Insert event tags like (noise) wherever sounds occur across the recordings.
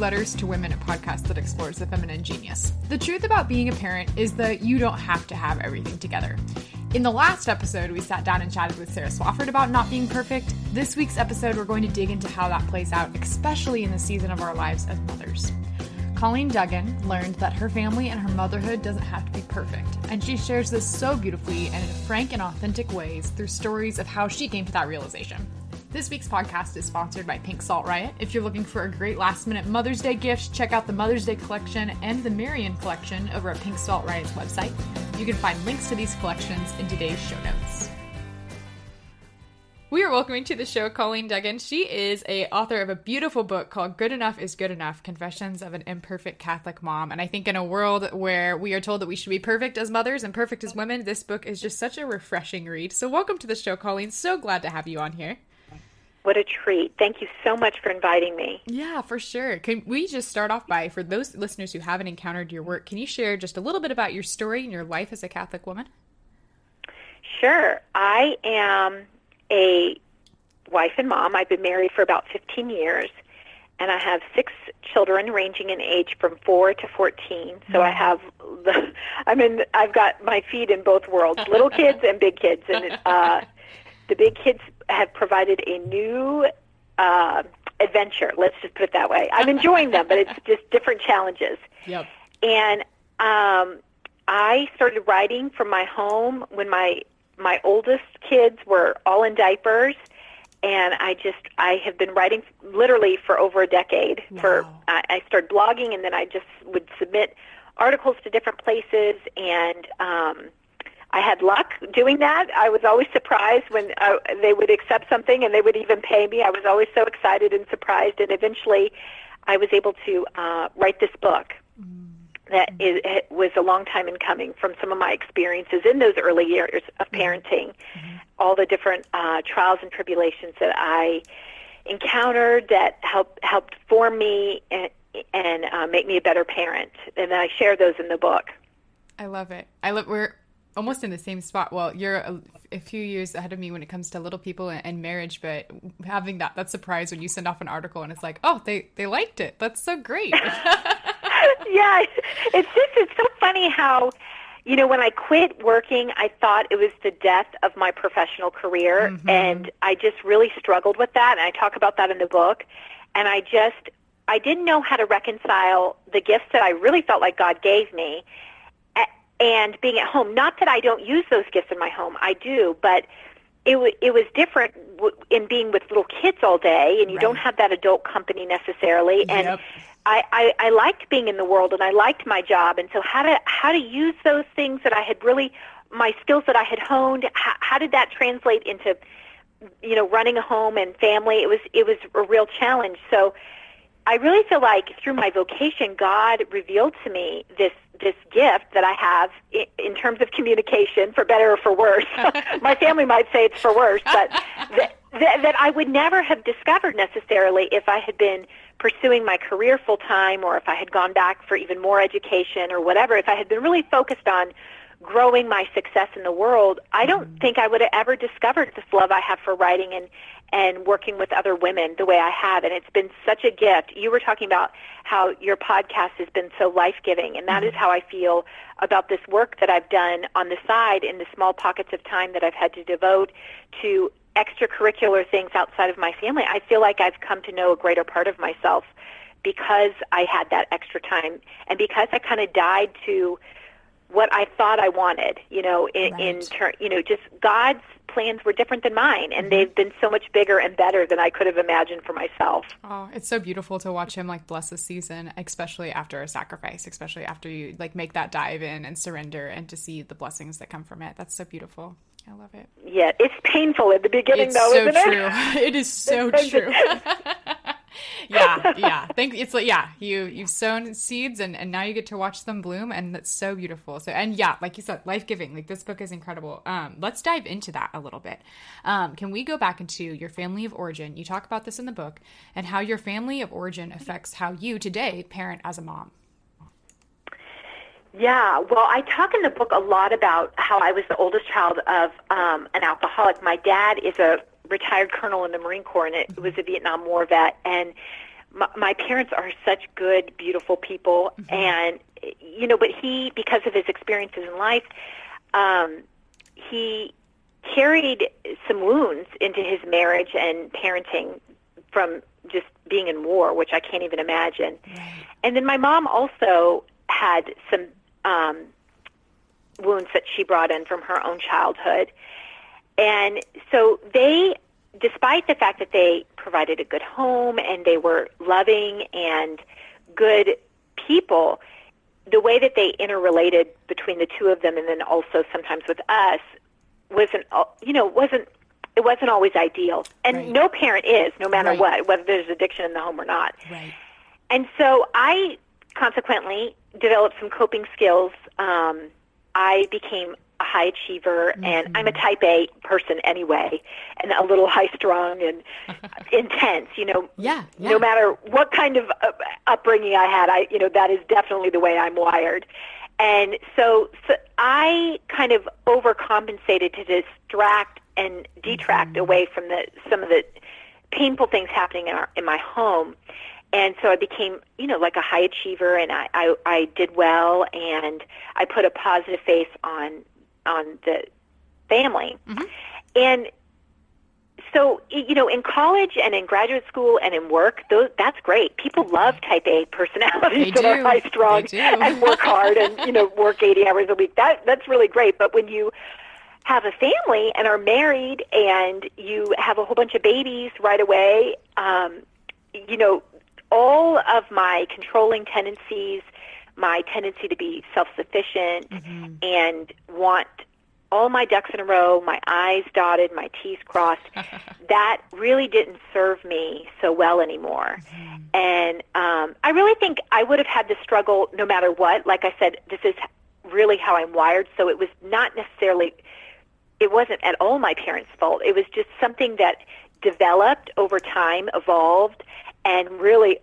Letters to Women, a podcast that explores the feminine genius. The truth about being a parent is that you don't have to have everything together. In the last episode, we sat down and chatted with Sarah Swafford about not being perfect. This week's episode, we're going to dig into how that plays out, especially in the season of our lives as mothers. Colleen Duggan learned that her family and her motherhood doesn't have to be perfect, and she shares this so beautifully and in frank and authentic ways through stories of how she came to that realization. This week's podcast is sponsored by Pink Salt Riot. If you're looking for a great last minute Mother's Day gift, check out the Mother's Day collection and the Marian collection over at Pink Salt Riot's website. You can find links to these collections in today's show notes. We are welcoming to the show Colleen Duggan. She is a author of a beautiful book called Good Enough is Good Enough: Confessions of an Imperfect Catholic Mom. And I think in a world where we are told that we should be perfect as mothers and perfect as women, this book is just such a refreshing read. So welcome to the show, Colleen. So glad to have you on here. What a treat. Thank you so much for inviting me. Yeah, for sure. Can we just start off by, for those listeners who haven't encountered your work, can you share just a little bit about your story and your life as a Catholic woman? Sure. I am a wife and mom. I've been married for about 15 years, and I have six children ranging in age from 4 to 14. So I have the, (laughs) I mean, I've got my feet in both worlds, little (laughs) kids and big kids. And uh, the big kids have provided a new uh, adventure. Let's just put it that way. I'm enjoying them, but it's (laughs) just different challenges. Yep. And um, I started writing from my home when my my oldest kids were all in diapers, and I just I have been writing literally for over a decade. Wow. For I, I started blogging, and then I just would submit articles to different places and. Um, I had luck doing that. I was always surprised when uh, they would accept something and they would even pay me. I was always so excited and surprised, and eventually, I was able to uh, write this book. That is, it was a long time in coming from some of my experiences in those early years of parenting, all the different uh, trials and tribulations that I encountered that helped helped form me and, and uh, make me a better parent. And I share those in the book. I love it. I love we're almost in the same spot. Well, you're a, a few years ahead of me when it comes to little people and, and marriage, but having that that surprise when you send off an article and it's like, oh, they they liked it. That's so great. (laughs) (laughs) yeah, it's just it's so funny how you know when I quit working, I thought it was the death of my professional career, mm-hmm. and I just really struggled with that. And I talk about that in the book. And I just I didn't know how to reconcile the gifts that I really felt like God gave me and being at home. Not that I don't use those gifts in my home, I do, but it w- it was different w- in being with little kids all day, and you don't have that adult company necessarily. And Yep. I, I I liked being in the world, and I liked my job, and so how to how to use those things that I had really my skills that I had honed. How, how did that translate into you know running a home and family? It was it was a real challenge. So. I really feel like through my vocation, God revealed to me this this gift that I have in, in terms of communication, for better or for worse. (laughs) my family might say it's for worse, but that, that, that I would never have discovered necessarily if I had been pursuing my career full time, or if I had gone back for even more education, or whatever. If I had been really focused on growing my success in the world, I don't mm-hmm. think I would have ever discovered this love I have for writing and and working with other women the way I have. And it's been such a gift. You were talking about how your podcast has been so life giving, and that is mm-hmm. how I feel about this work that I've done on the side in the small pockets of time that I've had to devote to extracurricular things outside of my family. I feel like I've come to know a greater part of myself because I had that extra time and because I kind of died to what I thought I wanted, you know, in, in turn, you know, just God's plans were different than mine, and mm-hmm. they've been so much bigger and better than I could have imagined for myself. Oh, it's so beautiful to watch him like bless a season, especially after a sacrifice, especially after you like make that dive in and surrender and to see the blessings that come from it. That's so beautiful. I love it. Yeah, it's painful at the beginning, It's though, so isn't true. it? (laughs) It is (laughs) so true. (laughs) (laughs) yeah, yeah. Think it's like yeah, you you've sown seeds and and now you get to watch them bloom and that's so beautiful. So and yeah, like you said, life giving. Like this book is incredible. Um, let's dive into that a little bit. Um, can we go back into your family of origin? You talk about this in the book and how your family of origin affects how you today parent as a mom. Yeah, well, I talk in the book a lot about how I was the oldest child of um, an alcoholic. My dad is a retired colonel in the Marine Corps, and it was a Vietnam War vet. And my, my parents are such good, beautiful people, mm-hmm. and you know, but he, because of his experiences in life, um, he carried some wounds into his marriage and parenting from just being in war, which I can't even imagine. Right. And then my mom also had some um, wounds that she brought in from her own childhood. And so they, despite the fact that they provided a good home and they were loving and good people, the way that they interrelated between the two of them and then also sometimes with us wasn't, you know, wasn't it wasn't always ideal. And right. no parent is, no matter right. what, whether there's addiction in the home or not. Right. And so I consequently developed some coping skills. Um, I became high achiever, mm-hmm. and I'm a type A person anyway, and a little (laughs) high strung and (laughs) intense. You know, yeah, yeah, No matter what kind of uh, upbringing I had, I you know that is definitely the way I'm wired. And so, so I kind of overcompensated to distract and detract mm-hmm. away from the some of the painful things happening in our in my home and so I became, you know, like a high achiever, and I, I, I did well, and I put a positive face on on the family, mm-hmm. and so you know, in college and in graduate school and in work, those that's great. People love Type A personalities that are high strung and work hard, and you know, work eighty hours a week. That that's really great. But when you have a family and are married and you have a whole bunch of babies right away, um, you know, all of my controlling tendencies, my tendency to be self-sufficient mm-hmm. and want all my ducks in a row, my I's dotted, my T's crossed, (laughs) that really didn't serve me so well anymore. Mm-hmm. And um, I really think I would have had to struggle no matter what. Like I said, this is really how I'm wired, so it was not necessarily it wasn't at all my parents' fault. It was just something that developed over time, evolved, and really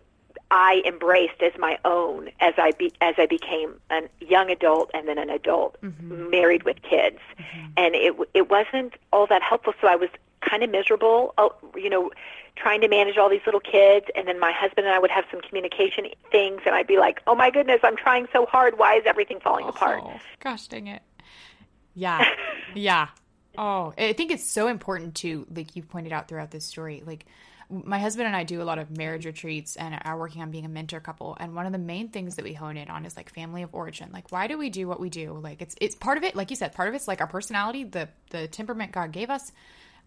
I embraced as my own as I be, as I became a young adult and then an adult, mm-hmm. married with kids, mm-hmm. and it it wasn't all that helpful. So I was kind of miserable, uh, you know, trying to manage all these little kids, and then my husband and I would have some communication things, and I'd be like, "Oh my goodness, I'm trying so hard. Why is everything falling oh, apart?" Gosh dang it! Yeah, (laughs) yeah. Oh, I think it's so important to, like you pointed out throughout this story, like my husband and I do a lot of marriage retreats and are working on being a mentor couple. And one of the main things that we hone in on is like family of origin. Like, why do we do what we do? Like, it's it's part of it. Like you said, part of it's like our personality, the the temperament God gave us.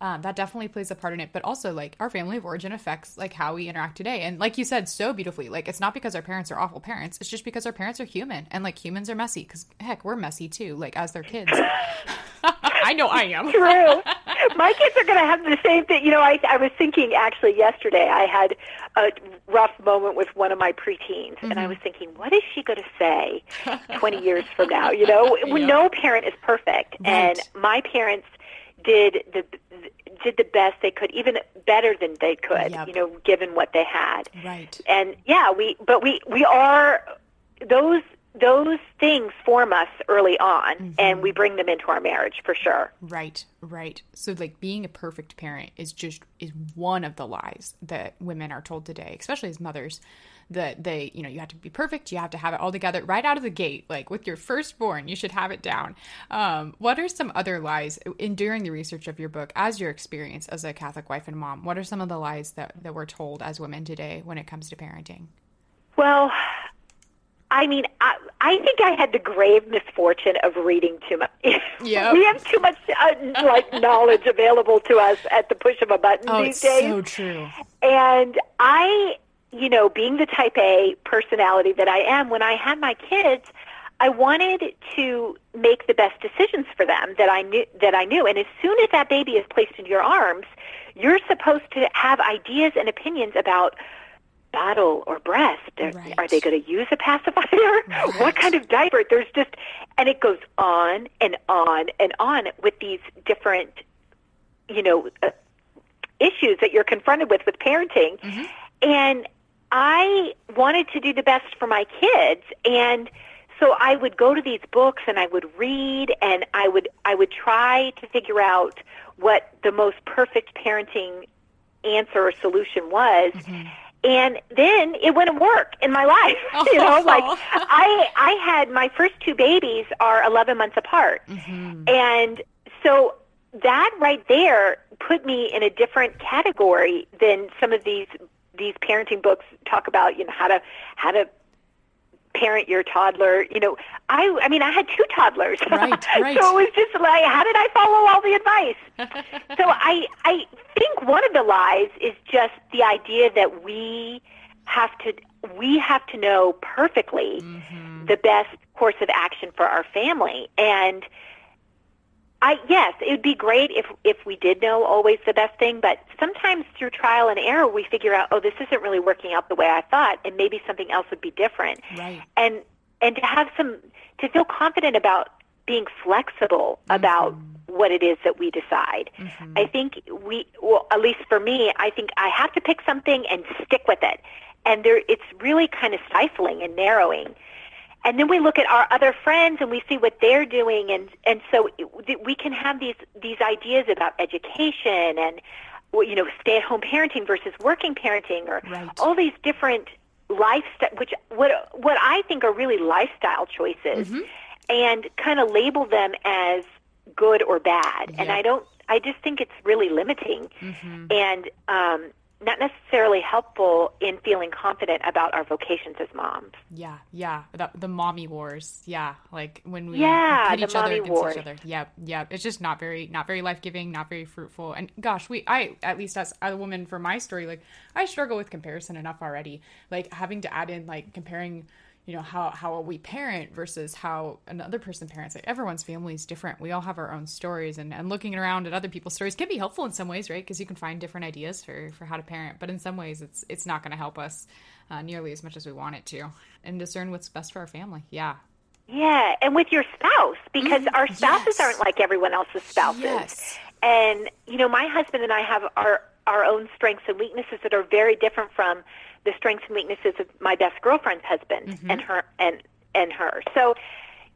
Um, that definitely plays a part in it but also like our family of origin affects like how we interact today and like you said so beautifully like it's not because our parents are awful parents it's just because our parents are human and like humans are messy because heck we're messy too like as their kids (laughs) (laughs) I know I am. True. My kids are going to have the same thing. You know, I I was thinking actually yesterday I had a rough moment with one of my preteens, mm-hmm. and I mm-hmm. was thinking, what is she going to say 20 years from now? You know, (laughs) yep. no parent is perfect, right. and my parents did the did the best they could, even better than they could. Yep. You know, given what they had. Right. And yeah, we but we we are those those things form us early on mm-hmm. and we bring them into our marriage for sure. Right right. So like being a perfect parent is just is one of the lies that women are told today especially as mothers that they you know you have to be perfect you have to have it all together right out of the gate. Like with your firstborn you should have it down. Um, what are some other lies in during the research of your book as your experience as a catholic wife and mom what are some of the lies that, that we're told as women today when it comes to parenting? Well I mean, I, I think I had the grave misfortune of reading too much. Yeah, (laughs) we have too much uh, like (laughs) knowledge available to us at the push of a button oh, these days. So true. And I, you know, being the Type A personality that I am, when I had my kids, I wanted to make the best decisions for them that I knew that I knew. And as soon as that baby is placed in your arms, you're supposed to have ideas and opinions about bottle or breast? Right. Are they going to use a pacifier? Right. (laughs) What kind of diaper? There's just, and it goes on and on and on with these different, you know, uh, issues that you're confronted with with parenting. Mm-hmm. And I wanted to do the best for my kids, and so I would go to these books and I would read, and I would I would try to figure out what the most perfect parenting answer or solution was. Mm-hmm and then it wouldn't work in my life. Oh. (laughs) You know, like (laughs) I I had my first two babies are 11 months apart. Mm-hmm. And so that right there put me in a different category than some of these these parenting books talk about, you know, how to how to parent your toddler. You know, I I mean, I had two toddlers. Right, (laughs) right. so it was just like, how did I follow all the advice? (laughs) so I I think one of the lies is just the idea that we have to we have to know perfectly Mm-hmm. the best course of action for our family and I yes, it would be great if if we did know always the best thing, but sometimes through trial and error we figure out, oh, this isn't really working out the way I thought, and maybe something else would be different. Right. And and to have some to feel confident about being flexible mm-hmm. about what it is that we decide. Mm-hmm. I think we well, at least for me, I think I have to pick something and stick with it. And there it's really kind of stifling and narrowing and then we look at our other friends and we see what they're doing. And and so it, we can have these these ideas about education and you know stay at home parenting versus working parenting or Right. all these different lifestyle which what what I think are really lifestyle choices and kind of label them as good or bad. And I don't I just think it's really limiting. And um not necessarily helpful in feeling confident about our vocations as moms. Yeah, yeah. The, the mommy wars. Yeah, like when we Yeah, pit each other against wars. each other. Yep, yep. It's just not very, not very life giving, not very fruitful. And gosh, we, I, at least as a woman for my story, like I struggle with comparison enough already. Like having to add in like comparing, you know, how how we parent versus how another person parents. Like everyone's family is different. We all have our own stories, and and looking around at other people's stories can be helpful in some ways, right? Because you can find different ideas for for how to parent. But in some ways, it's it's not going to help us uh, nearly as much as we want it to, and discern what's best for our family. Yeah. Yeah, and with your spouse because our spouses yes. aren't like everyone else's spouses. Yes. And you know, my husband and I have our our own strengths and weaknesses that are very different from the strengths and weaknesses of my best girlfriend's husband mm-hmm. and her and and her. So,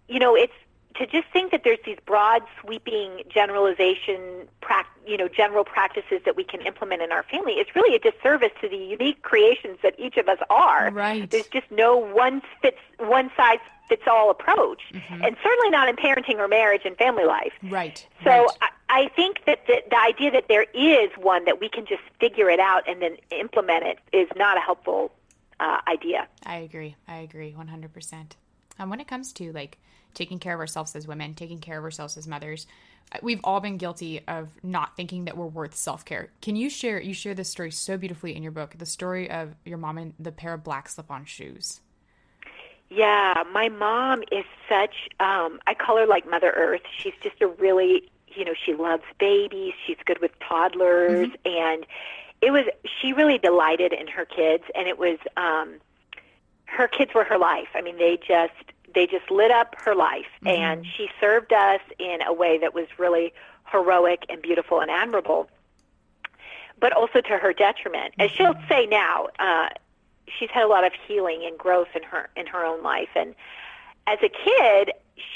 you know, it's to just think that there's these broad sweeping generalization prac- you know general practices that we can implement in our family is really a disservice to the unique creations that each of us are Right. there's just no one fits one size fits all approach and certainly not in parenting or marriage and family life Right. so right. I, I think that the, the idea that there is one that we can just figure it out and then implement it is not a helpful uh, idea I agree. I agree 100%. Um, when it comes to like taking care of ourselves as women, taking care of ourselves as mothers, uh, we've all been guilty of not thinking that we're worth self care. Can you share? You share this story so beautifully in your book, the story of your mom and the pair of black slip on shoes. Yeah, my mom is such um I call her like Mother Earth. She's just a really, you know, she loves babies, she's good with toddlers and it was she really delighted in her kids and it was um her kids were her life. I mean, they just they just lit up her life and she served us in a way that was really heroic and beautiful and admirable. But also to her detriment. As she'll say now, uh she's had a lot of healing and growth in her in her own life. And as a kid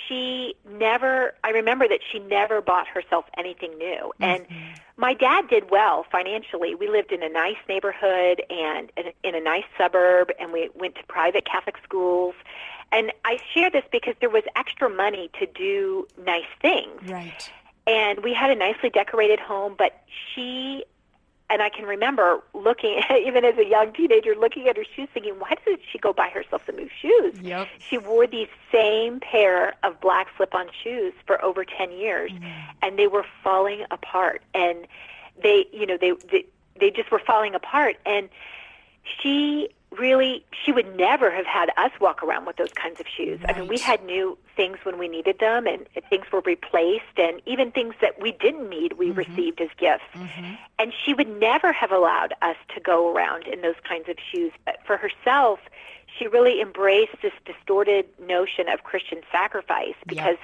she never i remember that she never bought herself anything new. And mm-hmm. my dad did well financially. We lived in a nice neighborhood and in a, in a nice suburb and we went to private catholic schools. And i share this because there was extra money to do nice things. Right. and we had a nicely decorated home but she and I can remember looking, (laughs) even as a young teenager, looking at her shoes, thinking, "Why did she go buy herself some new shoes?" Yep. She wore these same pair of black slip-on shoes for over ten years, mm. and they were falling apart. And they, you know, they, they they just were falling apart. And she really, she would never have had us walk around with those kinds of shoes. I mean, we had new things when we needed them, and things were replaced, and even things that we didn't need, we mm-hmm. received as gifts. Mm-hmm. And she would never have allowed us to go around in those kinds of shoes. But for herself, she really embraced this distorted notion of Christian sacrifice because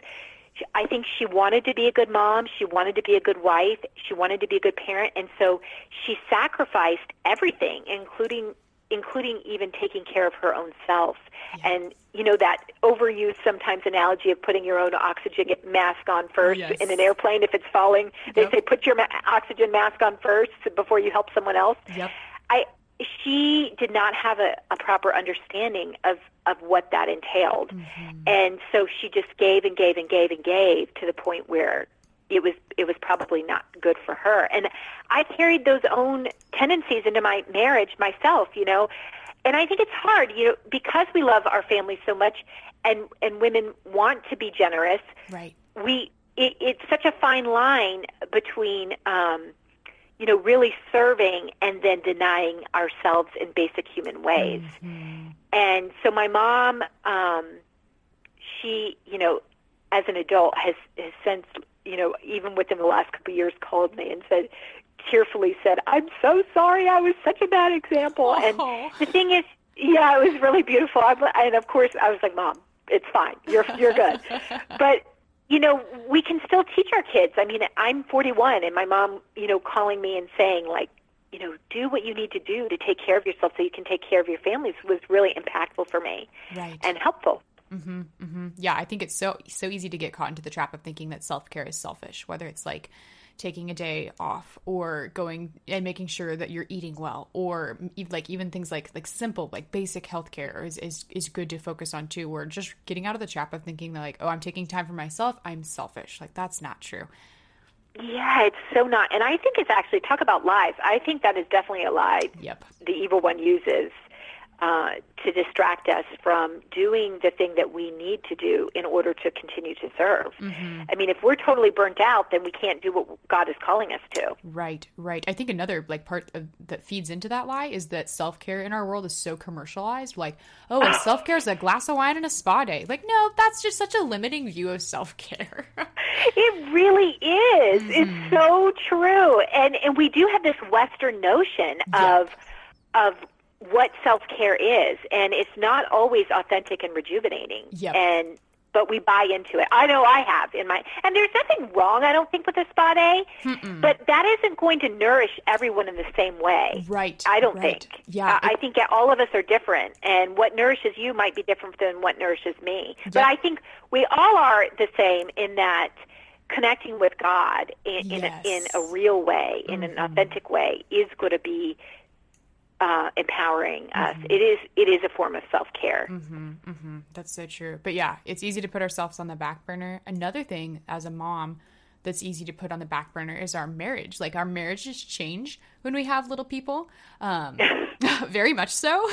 I think she wanted to be a good mom, she wanted to be a good wife, she wanted to be a good parent, and so she sacrificed everything, including including even taking care of her own self. And you know that overused sometimes analogy of putting your own oxygen mask on first Yes. in an airplane if it's falling. They Yep. say put your ma- oxygen mask on first before you help someone else. Yep. I she did not have a, a proper understanding of of what that entailed, mm-hmm. and so she just gave and gave and gave and gave to the point where it was it was probably not good for her. And I carried those own tendencies into my marriage myself, you know. And I think it's hard, you know, because we love our family so much, and and women want to be generous. Right. We it, it's such a fine line between. Um, you know, really serving and then denying ourselves in basic human ways. Mm-hmm. And so my mom, um, she, you know, as an adult has, has since you know, even within the last couple of years, called me and said, tearfully said, "I'm so sorry. I was such a bad example." Oh. And the thing is, yeah, it was really beautiful. I, and of course, I was like, "Mom, it's fine. You're you're good." (laughs) but you know, we can still teach our kids. I mean, I'm 41, and my mom, you know, calling me and saying like, you know, do what you need to do to take care of yourself so you can take care of your families was really impactful for me right. and helpful. Mm-hmm, mm-hmm. Yeah, I think it's so so easy to get caught into the trap of thinking that self care is selfish, whether it's like taking a day off or going and making sure that you're eating well or like even things like like simple like basic healthcare is, is is good to focus on too or just getting out of the trap of thinking that like oh i'm taking time for myself i'm selfish like that's not true yeah, it's so not. And I think it's actually talk about lies. I think that is definitely a lie. Yep. The evil one uses uh, to distract us from doing the thing that we need to do in order to continue to serve. Mm-hmm. I mean, if we're totally burnt out, then we can't do what God is calling us to. Right, right. I think another like part of, that feeds into that lie is that self care in our world is so commercialized. Like, oh, (sighs) self care is a glass of wine and a spa day. Like, no, that's just such a limiting view of self care. (laughs) it really is. Mm-hmm. It's so true, and and we do have this Western notion yep. of of what self care is, and it's not always authentic and rejuvenating. Yep. And but we buy into it. I know I have in my, and there's nothing wrong, I don't think, with a spa day, Mm-mm. but that isn't going to nourish everyone in the same way. Right. I don't right. think. Yeah. I think all of us are different, and what nourishes you might be different than what nourishes me. Yep. But I think we all are the same in that connecting with God in, yes. in, a, in a real way, in mm-hmm. an authentic way, is going to be uh, empowering us. Mm-hmm. It is it is a form of self care. Mm-hmm, mm-hmm. That's so true. But yeah, it's easy to put ourselves on the back burner. Another thing, as a mom, that's easy to put on the back burner is our marriage. Like our marriages change when we have little people. Um, (laughs) (laughs) very much so.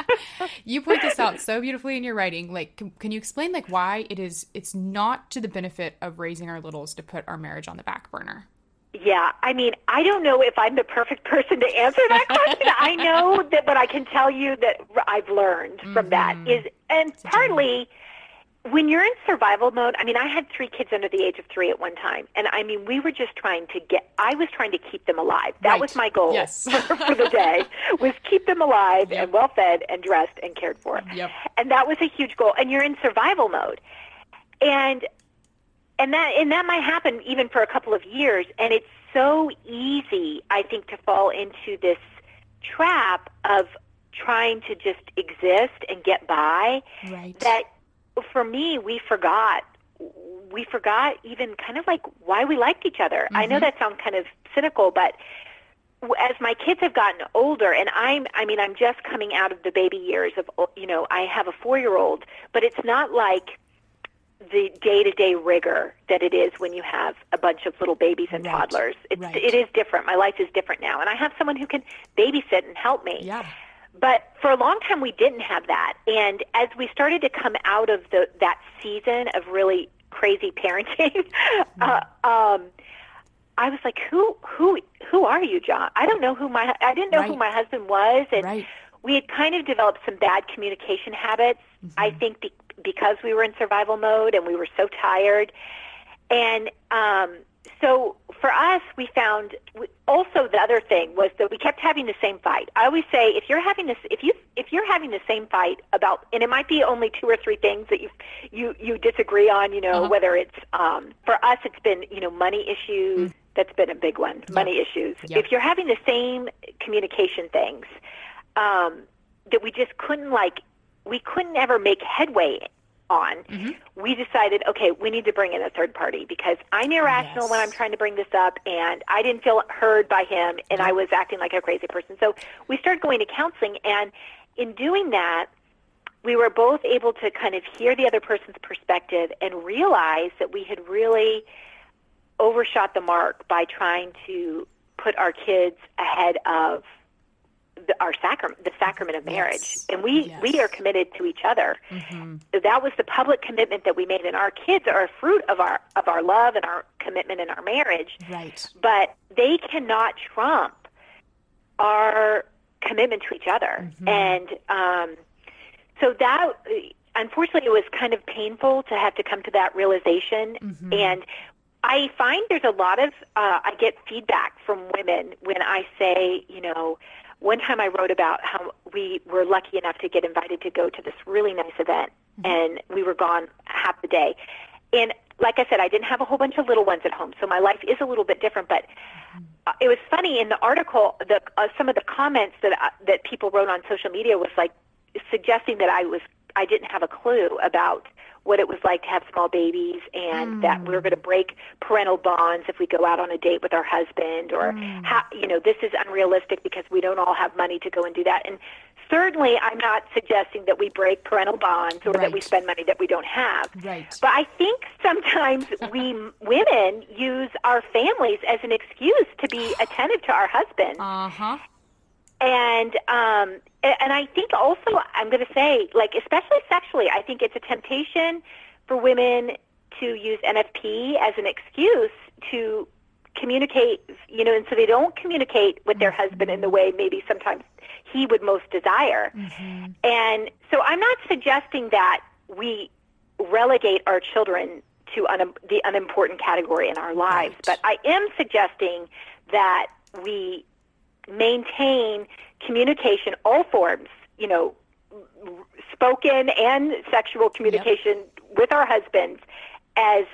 (laughs) you point this out so beautifully in your writing. Like, can, can you explain like why it is? It's not to the benefit of raising our littles to put our marriage on the back burner. Yeah, I mean, I don't know if I'm the perfect person to answer that (laughs) question. I know that, but I can tell you that I've learned mm-hmm. from that is, mm-hmm. and partly when you're in survival mode. I mean, I had three kids under the age of three at one time, and I mean, we were just trying to get. I was trying to keep them alive. That right. was my goal yes. (laughs) for, for, the day was keep them alive yep. and well fed and dressed and cared for. Yep. And that was a huge goal. And you're in survival mode, and and that and that might happen even for a couple of years and it's so easy i think to fall into this trap of trying to just exist and get by right. that for me we forgot we forgot even kind of like why we liked each other mm-hmm. i know mm-hmm. that sounds kind of cynical but as my kids have gotten older and i'm i mean i'm just coming out of the baby years of you know i have a 4 year old but it's not like the day-to-day rigor that it is when you have a bunch of little babies and right. toddlers. It's, right. It is different. My life is different now, and I have someone who can babysit and help me. Yeah. But for a long time, we didn't have that, and as we started to come out of the that season of really crazy parenting, (laughs) mm-hmm. uh, um, I was like, "Who, who, who are you, John? I don't know who my I didn't know right. who my husband was, and we had kind of developed some bad communication habits. Mm-hmm. I think be- because we were in survival mode and we were so tired. And um, so for us, we found also the other thing was that we kept having the same fight. I always say if you're having this, if you if you're having the same fight about, and it might be only two or three things that you you you disagree on, you know, uh-huh. whether it's um, for us, it's been you know money issues. Mm. That's been a big one, yep. money issues. Yep. If you're having the same communication things, um, that we just couldn't like we couldn't ever make headway on, mm-hmm. we decided, okay, we need to bring in a third party because I'm irrational yes. when I'm trying to bring this up, and I didn't feel heard by him, and I was acting like a crazy person. So we started going to counseling, and in doing that, we were both able to kind of hear the other person's perspective and realize that we had really overshot the mark by trying to put our kids ahead of the, our sacrament, the sacrament of marriage, yes. and we yes. we are committed to each other. Mm-hmm. That was the public commitment that we made, and our kids are a fruit of our of our love and our commitment in our marriage. Right. But they cannot trump our commitment to each other, mm-hmm. and um, so that unfortunately it was kind of painful to have to come to that realization mm-hmm. and I find there's a lot of uh, I get feedback from women when I say, you know, one time I wrote about how we were lucky enough to get invited to go to this really nice event, mm-hmm. and we were gone half the day. And like I said, I didn't have a whole bunch of little ones at home, so my life is a little bit different. But mm-hmm. uh, it was funny in the article. The uh, some of the comments that uh, that people wrote on social media was like suggesting that I was I didn't have a clue about what it was like to have small babies and mm. that we are going to break parental bonds if we go out on a date with our husband or mm. how you know this is unrealistic because we don't all have money to go and do that and certainly I'm not suggesting that we break parental bonds or right. that we spend money that we don't have. Right. But I think sometimes (laughs) we women use our families as an excuse to be (sighs) attentive to our husband. Uh-huh. And um and I think also I'm going to say like especially sexually, I think it's a temptation for women to use NFP as an excuse to communicate, you know, and so they don't communicate with their mm-hmm. husband in the way maybe sometimes he would most desire. Mm-hmm. And so I'm not suggesting that we relegate our children to un- the unimportant category in our lives, right. but I am suggesting that we maintain communication, all forms, you know, spoken and sexual communication yep. with our husbands as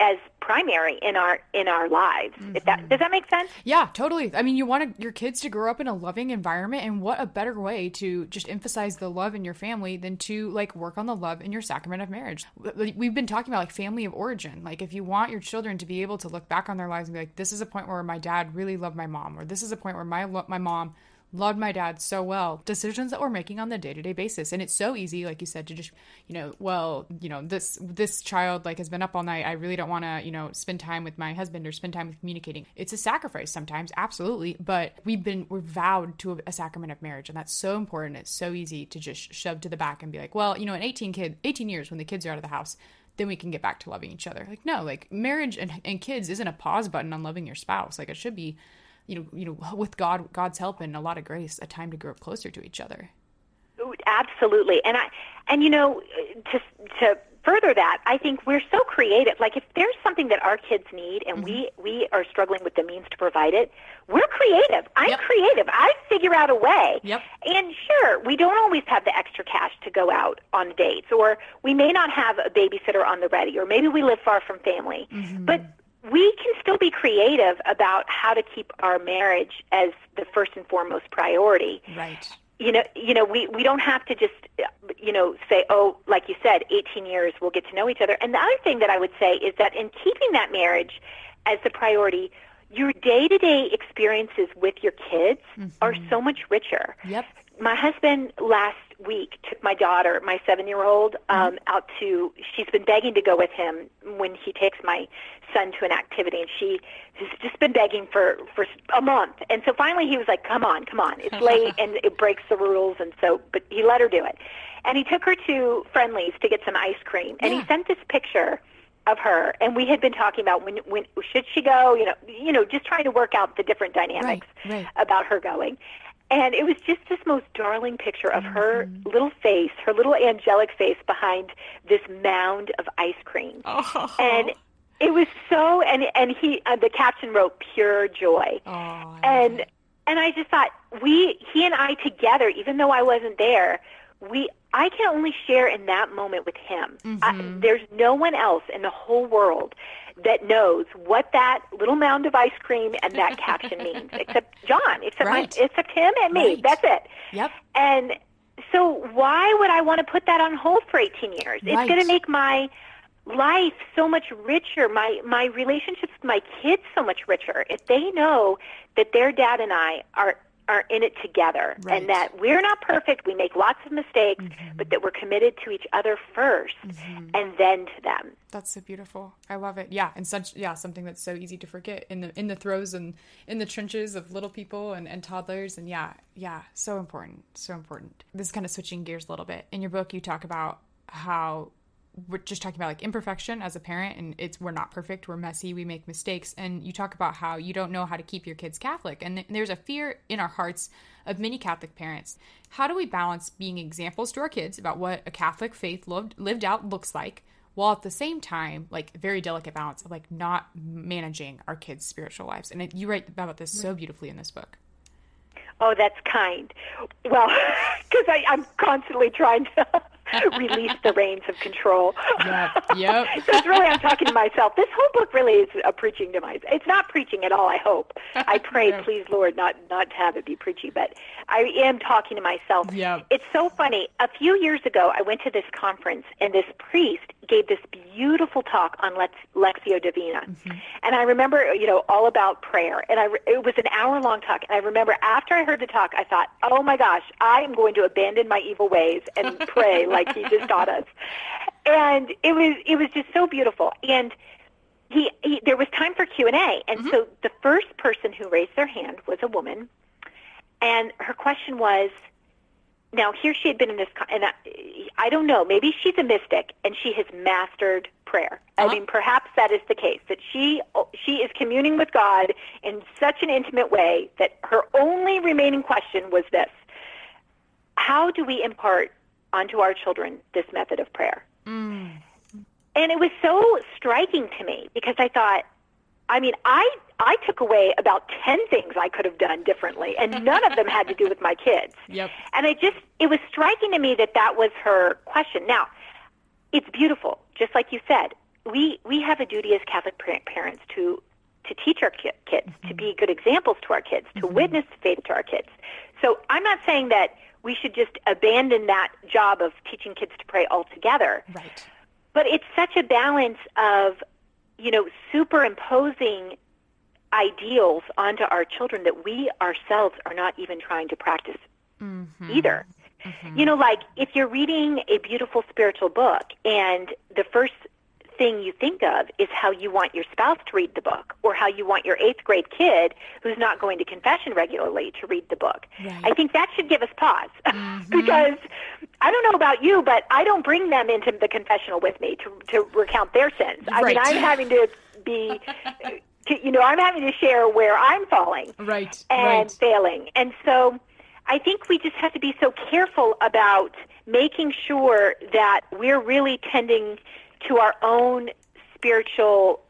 as primary in our in our lives. Mm-hmm. If that mm-hmm. does that make sense? Yeah, totally. I mean, you want your kids to grow up in a loving environment, and what a better way to just emphasize the love in your family than to like work on the love in your sacrament of marriage. We've been talking about like family of origin. Like, if you want your children to be able to look back on their lives and be like, "This is a point where my dad really loved my mom," or "This is a point where my my mom." Loved my dad so well. Decisions that we're making on the day-to-day basis. And it's so easy like you said to just, you know, well, you know, this this child like has been up all night. I really don't want to, you know, spend time with my husband or spend time with communicating. It's a sacrifice sometimes, absolutely, but we've been we're vowed to a, a sacrament of marriage and that's so important. It's so easy to just shove to the back and be like, well, you know, in 18 kid 18 years when the kids are out of the house, then we can get back to loving each other. Like no, like marriage and, and kids isn't a pause button on loving your spouse. Like it should be you know, you know, with God, God's help and a lot of grace, a time to grow closer to each other. Absolutely, and I, and you know, to to further that, I think we're so creative. Like if there's something that our kids need, and mm-hmm. we we are struggling with the means to provide it, we're creative. I'm yep. creative. I figure out a way. Yep. And sure, we don't always have the extra cash to go out on dates, or we may not have a babysitter on the ready, or maybe we live far from family, mm-hmm. but we can still be creative about how to keep our marriage as the first and foremost priority. Right. You know, you know, we, we don't have to just, you know, say, oh, like you said, 18 years, we'll get to know each other. And the other thing that I would say is that in keeping that marriage as the priority, your day-to-day experiences with your kids mm-hmm. are so much richer. Yep. My husband last week took my daughter, my seven-year-old, mm-hmm. um, mm-hmm. out to. She's been begging to go with him when he takes my son to an activity, and she has just been begging for for a month. And so finally, he was like, "Come on, come on! It's late, (laughs) and it breaks the rules." And so, but he let her do it, and he took her to Friendly's to get some ice cream, and yeah. he sent this picture of her and we had been talking about when when should she go you know you know just trying to work out the different dynamics right, right. about her going and it was just this most darling picture of her mm-hmm. little face, her little angelic face behind this mound of ice cream. Oh. And it was so and and he uh, the caption wrote pure joy. Oh, and and I just thought we he and I together even though I wasn't there, we I can only share in that moment with him. Mm-hmm. I, there's no one else in the whole world that knows what that little mound of ice cream and that (laughs) caption means, except John, except right. my, except him and me. Right. That's it. Yep. And so why would I want to put that on hold for 18 years? It's going to make my life so much richer, my my relationships with my kids so much richer if they know that their dad and I are are in it together Right. and that we're not perfect, we make lots of mistakes, mm-hmm. but that we're committed to each other 1st mm-hmm. and then to them. That's so beautiful. I love it. Yeah, and such yeah, something that's so easy to forget in the in the throes and in the trenches of little people and, and toddlers and yeah, yeah, so important. So important. This is kind of switching gears a little bit. In your book you talk about how we're just talking about like imperfection as a parent and it's we're not perfect, we're messy, we make mistakes and you talk about how you don't know how to keep your kids Catholic and th- there's a fear in our hearts of many Catholic parents. How do we balance being examples to our kids about what a Catholic faith lived lived out looks like while at the same time like very delicate balance of like not managing our kids spiritual lives and it, you write about this so beautifully in this book Oh, that's kind. Well, (laughs) because I'm constantly trying to (laughs) release the reins of control. Yep, (laughs) yep. so it's really I'm talking to myself. This whole book really is a preaching to myself. It's not preaching at all. I hope. (laughs) I pray, Yeah. please, Lord, not not to have it be preachy, but I am talking to myself. Yep. It's so funny. A few years ago, I went to this conference, and this priest gave this beautiful talk on Lex, Lectio Divina, mm-hmm. and I remember, you know, all about prayer. And I re- it was an hour long talk, and I remember after I heard the talk, I thought, oh my gosh, I am going to abandon my evil ways and (laughs) pray like he just taught us. And it was it was just so beautiful, and. He, he, there was time for Q and A, and mm-hmm. so the first person who raised their hand was a woman, and her question was, now here she had been in this, and I, I don't know, maybe she's a mystic and she has mastered prayer. I Uh-huh. mean, perhaps that is the case that she she is communing with God in such an intimate way that her only remaining question was this: How do we impart onto our children this method of prayer? And it was so striking to me because I thought, I mean, I I took away about 10 things I could have done differently and (laughs) none of them had to do with my kids. Yep. And I just it was striking to me that that was her question. Now, it's beautiful, just like you said. We we have a duty as Catholic parents to to teach our ki- kids, to mm-hmm. be good examples to our kids, to mm-hmm. witness the faith to our kids. So I'm not saying that we should just abandon that job of teaching kids to pray altogether. right But it's such a balance of, you know, superimposing ideals onto our children that we ourselves are not even trying to practice mm-hmm. either. Mm-hmm. You know, like if you're reading a beautiful spiritual book and the first thing you think of is how you want your spouse to read the book or how you want your eighth grade kid who's not going to confession regularly to read the book. Right. I think that should give us pause (laughs) mm-hmm. because I don't know about you, but I don't bring them into the confessional with me to, to recount their sins. I mean, I'm having to be, (laughs) to, you know, I'm having to share where I'm falling right and right failing. And so I think we just have to be so careful about making sure that we're really tending to our own spiritual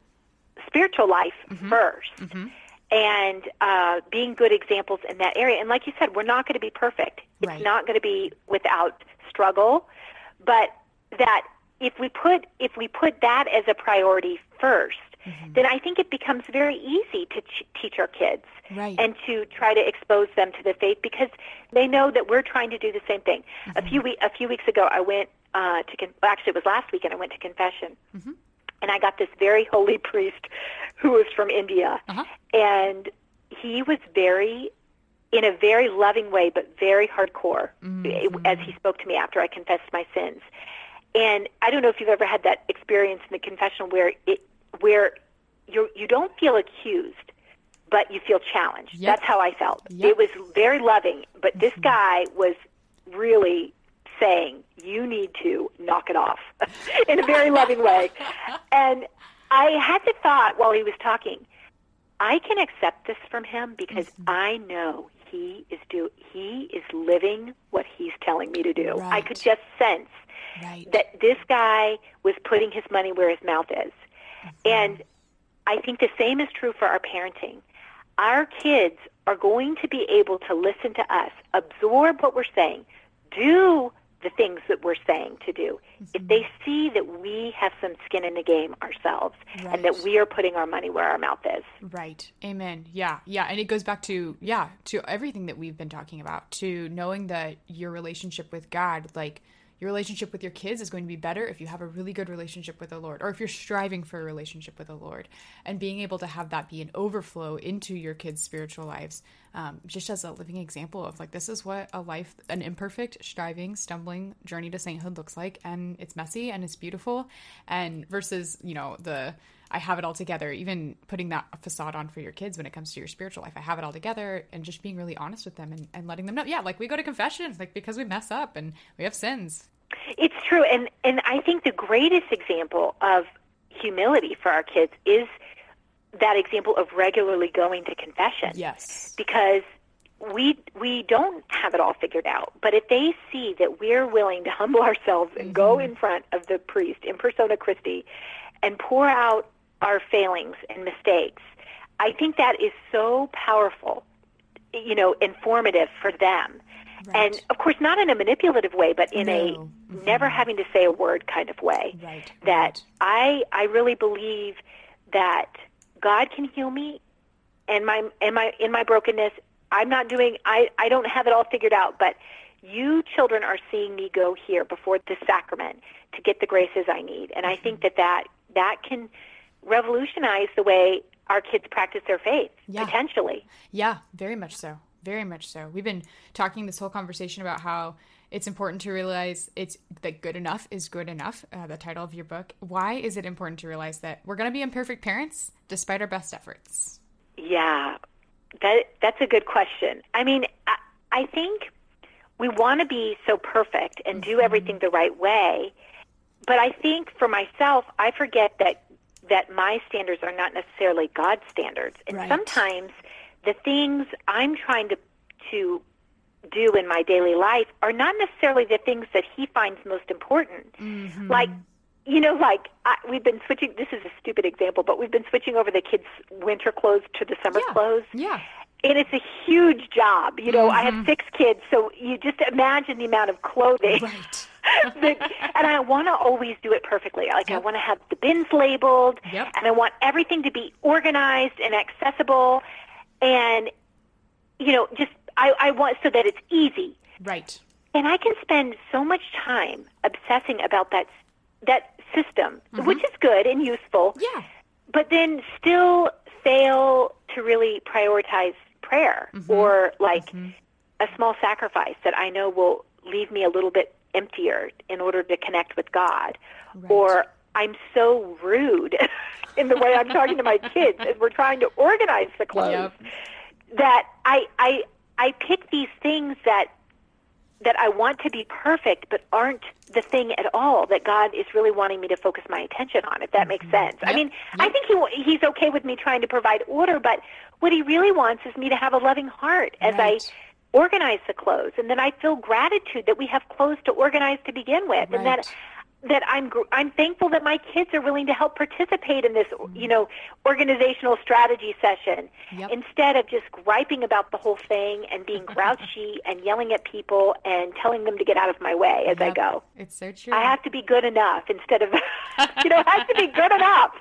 spiritual life 1st and uh, being good examples in that area. And like you said, we're not going to be perfect. It's Right. not going to be without struggle, but that if we put if we put that as a priority 1st then I think it becomes very easy to ch- teach our kids Right. and to try to expose them to the faith because they know that we're trying to do the same thing. A few we- a few weeks ago, I went uh, to con- well, actually it was last weekend. I went to confession, and I got this very holy priest who was from India, Uh-huh. and he was very in a very loving way, but very hardcore as he spoke to me after I confessed my sins. And I don't know if you've ever had that experience in the confessional where it where you you don't feel accused, but you feel challenged. Yep. That's how I felt. Yep. It was very loving, but this mm-hmm. guy was really saying you need to knock it off (laughs) in a very loving way. And I had the thought while he was talking, I can accept this from him because mm-hmm. I know he is do he is living what he's telling me to do. I could just sense right that this guy was putting his money where his mouth is. And I think the same is true for our parenting. Our kids are going to be able to listen to us, absorb what we're saying, do the things that we're saying to do. Mm-hmm. If they see that we have some skin in the game ourselves Right. and that we are putting our money where our mouth is. Right. Amen. Yeah. Yeah. And it goes back to, yeah, to everything that we've been talking about, to knowing that your relationship with God, like your relationship with your kids is going to be better if you have a really good relationship with the Lord, or if you're striving for a relationship with the Lord, and being able to have that be an overflow into your kids' spiritual lives, um, just as a living example of like, this is what a life, an imperfect, striving, stumbling journey to sainthood looks like. And it's messy and it's beautiful. And versus, you know, the, I have it all together, even putting that facade on for your kids when it comes to your spiritual life. I have it all together and just being really honest with them and, and letting them know. Yeah, like we go to confession, like because we mess up and we have sins. It's true, and and I think the greatest example of humility for our kids is that example of regularly going to confession. Yes. because we we don't have it all figured out. But if they see that we're willing to humble ourselves and go mm-hmm. in front of the priest in persona Christi and pour out our failings and mistakes, I think that is so powerful, you know, informative for them. And of course, not in a manipulative way, but in No. a never having to say a word kind of way. Right, That right. I I really believe that God can heal me, and my and my in my brokenness. I'm not doing. I I don't have it all figured out, but you children are seeing me go here before the sacrament to get the graces I need, and I think mm-hmm. that that that can revolutionize the way our kids practice their faith Yeah. potentially. Yeah, very much so. Very much so. We've been talking this whole conversation about how it's important to realize it's that good enough is good enough. Uh, the title of your book. Why is it important to realize that we're going to be imperfect parents despite our best efforts? Yeah, that that's a good question. I mean, I, I think we want to be so perfect and do everything the right way, but I think for myself, I forget that that my standards are not necessarily God's standards, and Right. sometimes the things I'm trying to to do in my daily life are not necessarily the things that He finds most important. Like you know, like I, we've been switching. This is a stupid example, but we've been switching over the kids' winter clothes to the summer Yeah. clothes, Yeah. and it's a huge job. You know, I Mm-hmm. have six kids, so you just imagine the amount of clothing. Right. (laughs) that, and I want to always do it perfectly. Like I want to have the bins labeled, Yep. and I want everything to be organized and accessible, and you know, just I, I want so that it's easy. Right. And I can spend so much time obsessing about that that system, mm-hmm. which is good and useful, Yeah. but then still fail to really prioritize prayer mm-hmm. or like mm-hmm. a small sacrifice that I know will leave me a little bit emptier in order to connect with God. Right. Or I'm so rude (laughs) in the way I'm talking to my (laughs) kids as we're trying to organize the clothes Yep. that I I I pick these things that that I want to be perfect but aren't the thing at all that God is really wanting me to focus my attention on if that makes mm-hmm. sense. I Yep. mean, I think he he's okay with me trying to provide order, but what he really wants is me to have a loving heart as Right. I organize the clothes and then I feel gratitude that we have clothes to organize to begin with and that Right. That I'm I'm thankful that my kids are willing to help participate in this you know organizational strategy session Yep. instead of just griping about the whole thing and being grouchy (laughs) and yelling at people and telling them to get out of my way as I go. It's so true. I have to be good enough instead of (laughs) you know I have to be good enough.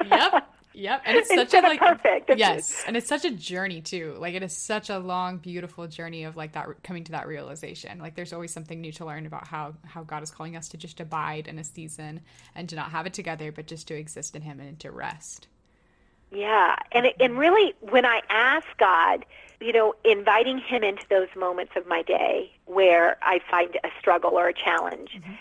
(laughs) yep. Yep. And it's such a Instead of like perfect. Yes. And it's such a journey too. Like it is such a long, beautiful journey of like that coming to that realization. Like there's always something new to learn about how how God is calling us to just abide in a season and to not have it together, but just to exist in Him and to rest. Yeah, and it- and really, when I ask God, you know, inviting Him into those moments of my day where I find a struggle or a challenge, mm-hmm.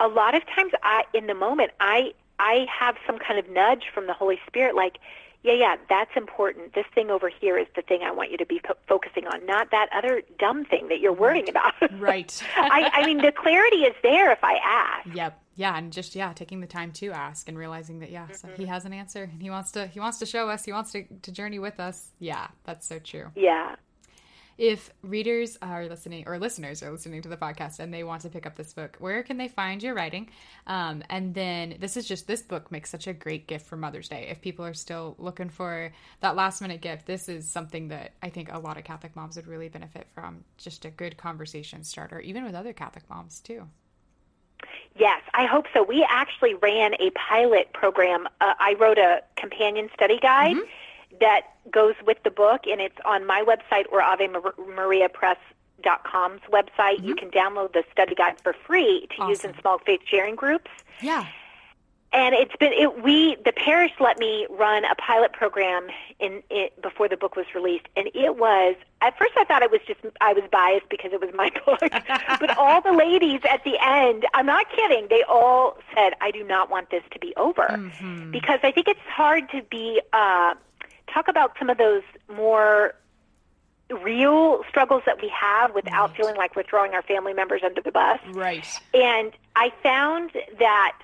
a lot of times, I in the moment, I I have some kind of nudge from the Holy Spirit, like, yeah, yeah, that's important. This thing over here is the thing I want you to be fo- focusing on, not that other dumb thing that you're worrying about. (laughs) Right. I, I mean, the clarity is there if I ask. Yep. Yeah, and just yeah, taking the time to ask and realizing that yeah, so he mm-hmm. has an answer and he wants to he wants to show us, he wants to to journey with us. Yeah, that's so true. Yeah. If readers are listening or listeners are listening to the podcast and they want to pick up this book, where can they find your writing? Um, and then this is just this book makes such a great gift for Mother's Day. If people are still looking for that last minute gift, this is something that I think a lot of Catholic moms would really benefit from. Just a good conversation starter, even with other Catholic moms too. Yes, I hope so. We actually ran a pilot program. Uh, I wrote a companion study guide mm-hmm. That goes with the book, and it's on my website or Ave Maria Press dot com's website. Mm-hmm. You can download the study guide for free to awesome. use in small faith sharing groups. Yeah and it's been it, we the parish let me run a pilot program in it before the book was released and it was at first I thought it was just I was biased because it was my (laughs) book but all the ladies at the end I'm not kidding they all said I do not want this to be over mm-hmm. because I think it's hard to be uh talk about some of those more real struggles that we have without right. feeling like we're throwing our family members under the bus. Right. And I found that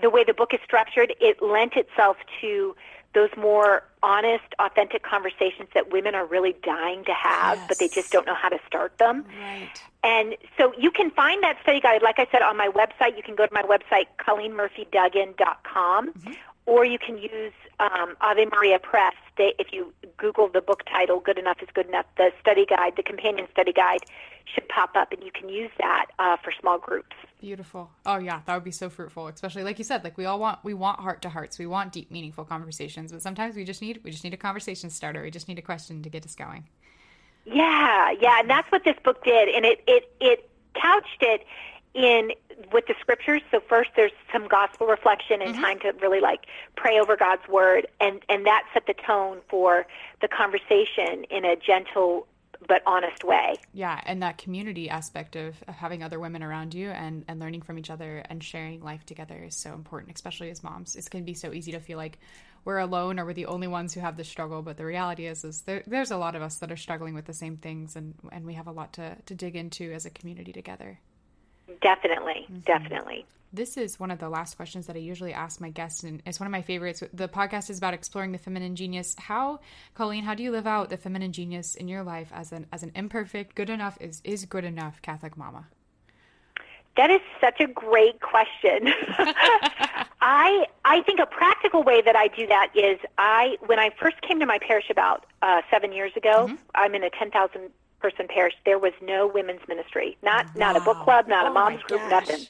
the way the book is structured, it lent itself to those more honest, authentic conversations that women are really dying to have, yes. but they just don't know how to start them. Right. And so you can find that study guide, like I said, on my website. You can go to my website, ColleenMurphyDuggan.com, mm-hmm. Or you can use um, Ave Maria Press. They, if you Google the book title, Good Enough is Good Enough, the study guide, the companion study guide should pop up, and you can use that uh, for small groups. Beautiful. Oh yeah, that would be so fruitful. Especially like you said, like we all want we want heart to hearts. We want deep, meaningful conversations, but sometimes we just need we just need a conversation starter. We just need a question to get us going. Yeah, yeah, and that's what this book did, and it it it couched it in with the scriptures. So first, there's some gospel reflection and mm-hmm. time to really like pray over God's word, and and that set the tone for the conversation in a gentle but honest way. Yeah, and that community aspect of, of, having other women around you and, and learning from each other and sharing life together is so important, especially as moms. It can be so easy to feel like we're alone or we're the only ones who have the struggle, but the reality is is there, there's a lot of us that are struggling with the same things and, and we have a lot to, to dig into as a community together. Definitely, mm-hmm. definitely. This is one of the last questions that I usually ask my guests, and it's one of my favorites. The podcast is about exploring the feminine genius. How, Colleen, how do you live out the feminine genius in your life as an as an imperfect, good enough is is good enough Catholic mama? That is such a great question. (laughs) I I think a practical way that I do that is I when I first came to my parish about uh, seven years ago, mm-hmm. I'm in a ten thousand person parish. There was no women's ministry, not wow. not a book club, not oh a mom's group, gosh. nothing.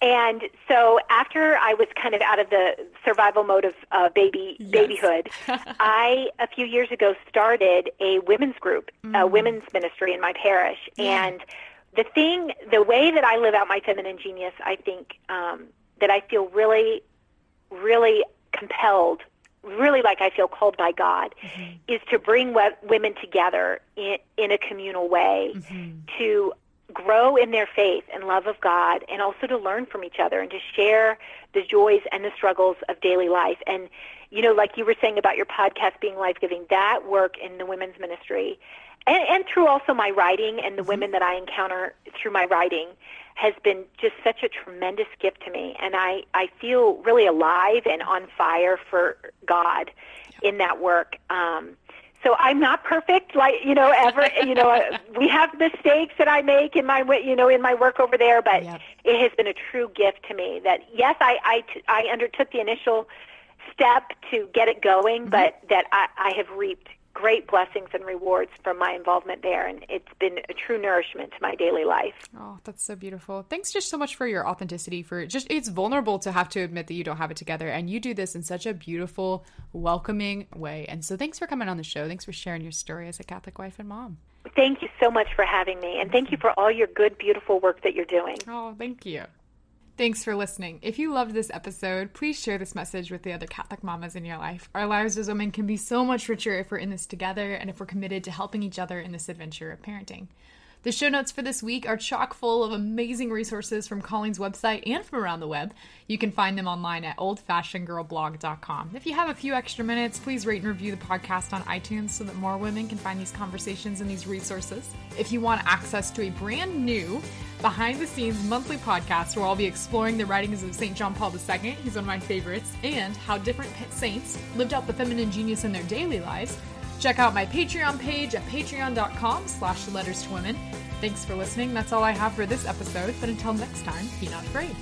And so after I was kind of out of the survival mode of uh, baby yes. babyhood, (laughs) I a few years ago started a women's group, mm. a women's ministry in my parish. Yeah. And the thing, the way that I live out my feminine genius, I think um, that I feel really, really compelled, really like I feel called by God, mm-hmm. is to bring we- women together in, in a communal way mm-hmm. to grow in their faith and love of God and also to learn from each other and to share the joys and the struggles of daily life. And, you know, like you were saying about your podcast being life giving, that work in the women's ministry and, and through also my writing and the mm-hmm. women that I encounter through my writing has been just such a tremendous gift to me. And I, I feel really alive and on fire for God yeah. in that work. Um, so I'm not perfect, like you know, ever. (laughs) you know, we have mistakes that I make in my, you know, in my work over there, but yep. it has been a true gift to me. That yes, I I, I undertook the initial step to get it going, mm-hmm. but that I, I have reaped great blessings and rewards from my involvement there and it's been a true nourishment to my daily life. Oh that's so beautiful. Thanks just so much for your authenticity for just it's vulnerable to have to admit that you don't have it together and you do this in such a beautiful welcoming way. And so thanks for coming on the show. Thanks for sharing your story as a catholic wife and mom. Thank you so much for having me and thank you for all your good beautiful work that you're doing. Oh thank you Thanks for listening. If you loved this episode, please share this message with the other Catholic mamas in your life. Our lives as women can be so much richer if we're in this together and if we're committed to helping each other in this adventure of parenting. The show notes for this week are chock full of amazing resources from Colleen's website and from around the web. You can find them online at oldfashionedgirlblog.com. If you have a few extra minutes, please rate and review the podcast on iTunes so that more women can find these conversations and these resources. If you want access to a brand new behind the scenes monthly podcast where I'll be exploring the writings of St. John Paul II, he's one of my favorites, and how different saints lived out the feminine genius in their daily lives, Check out my Patreon page at patreon.com slash letters to women. Thanks for listening. That's all I have for this episode, but until next time, be not afraid.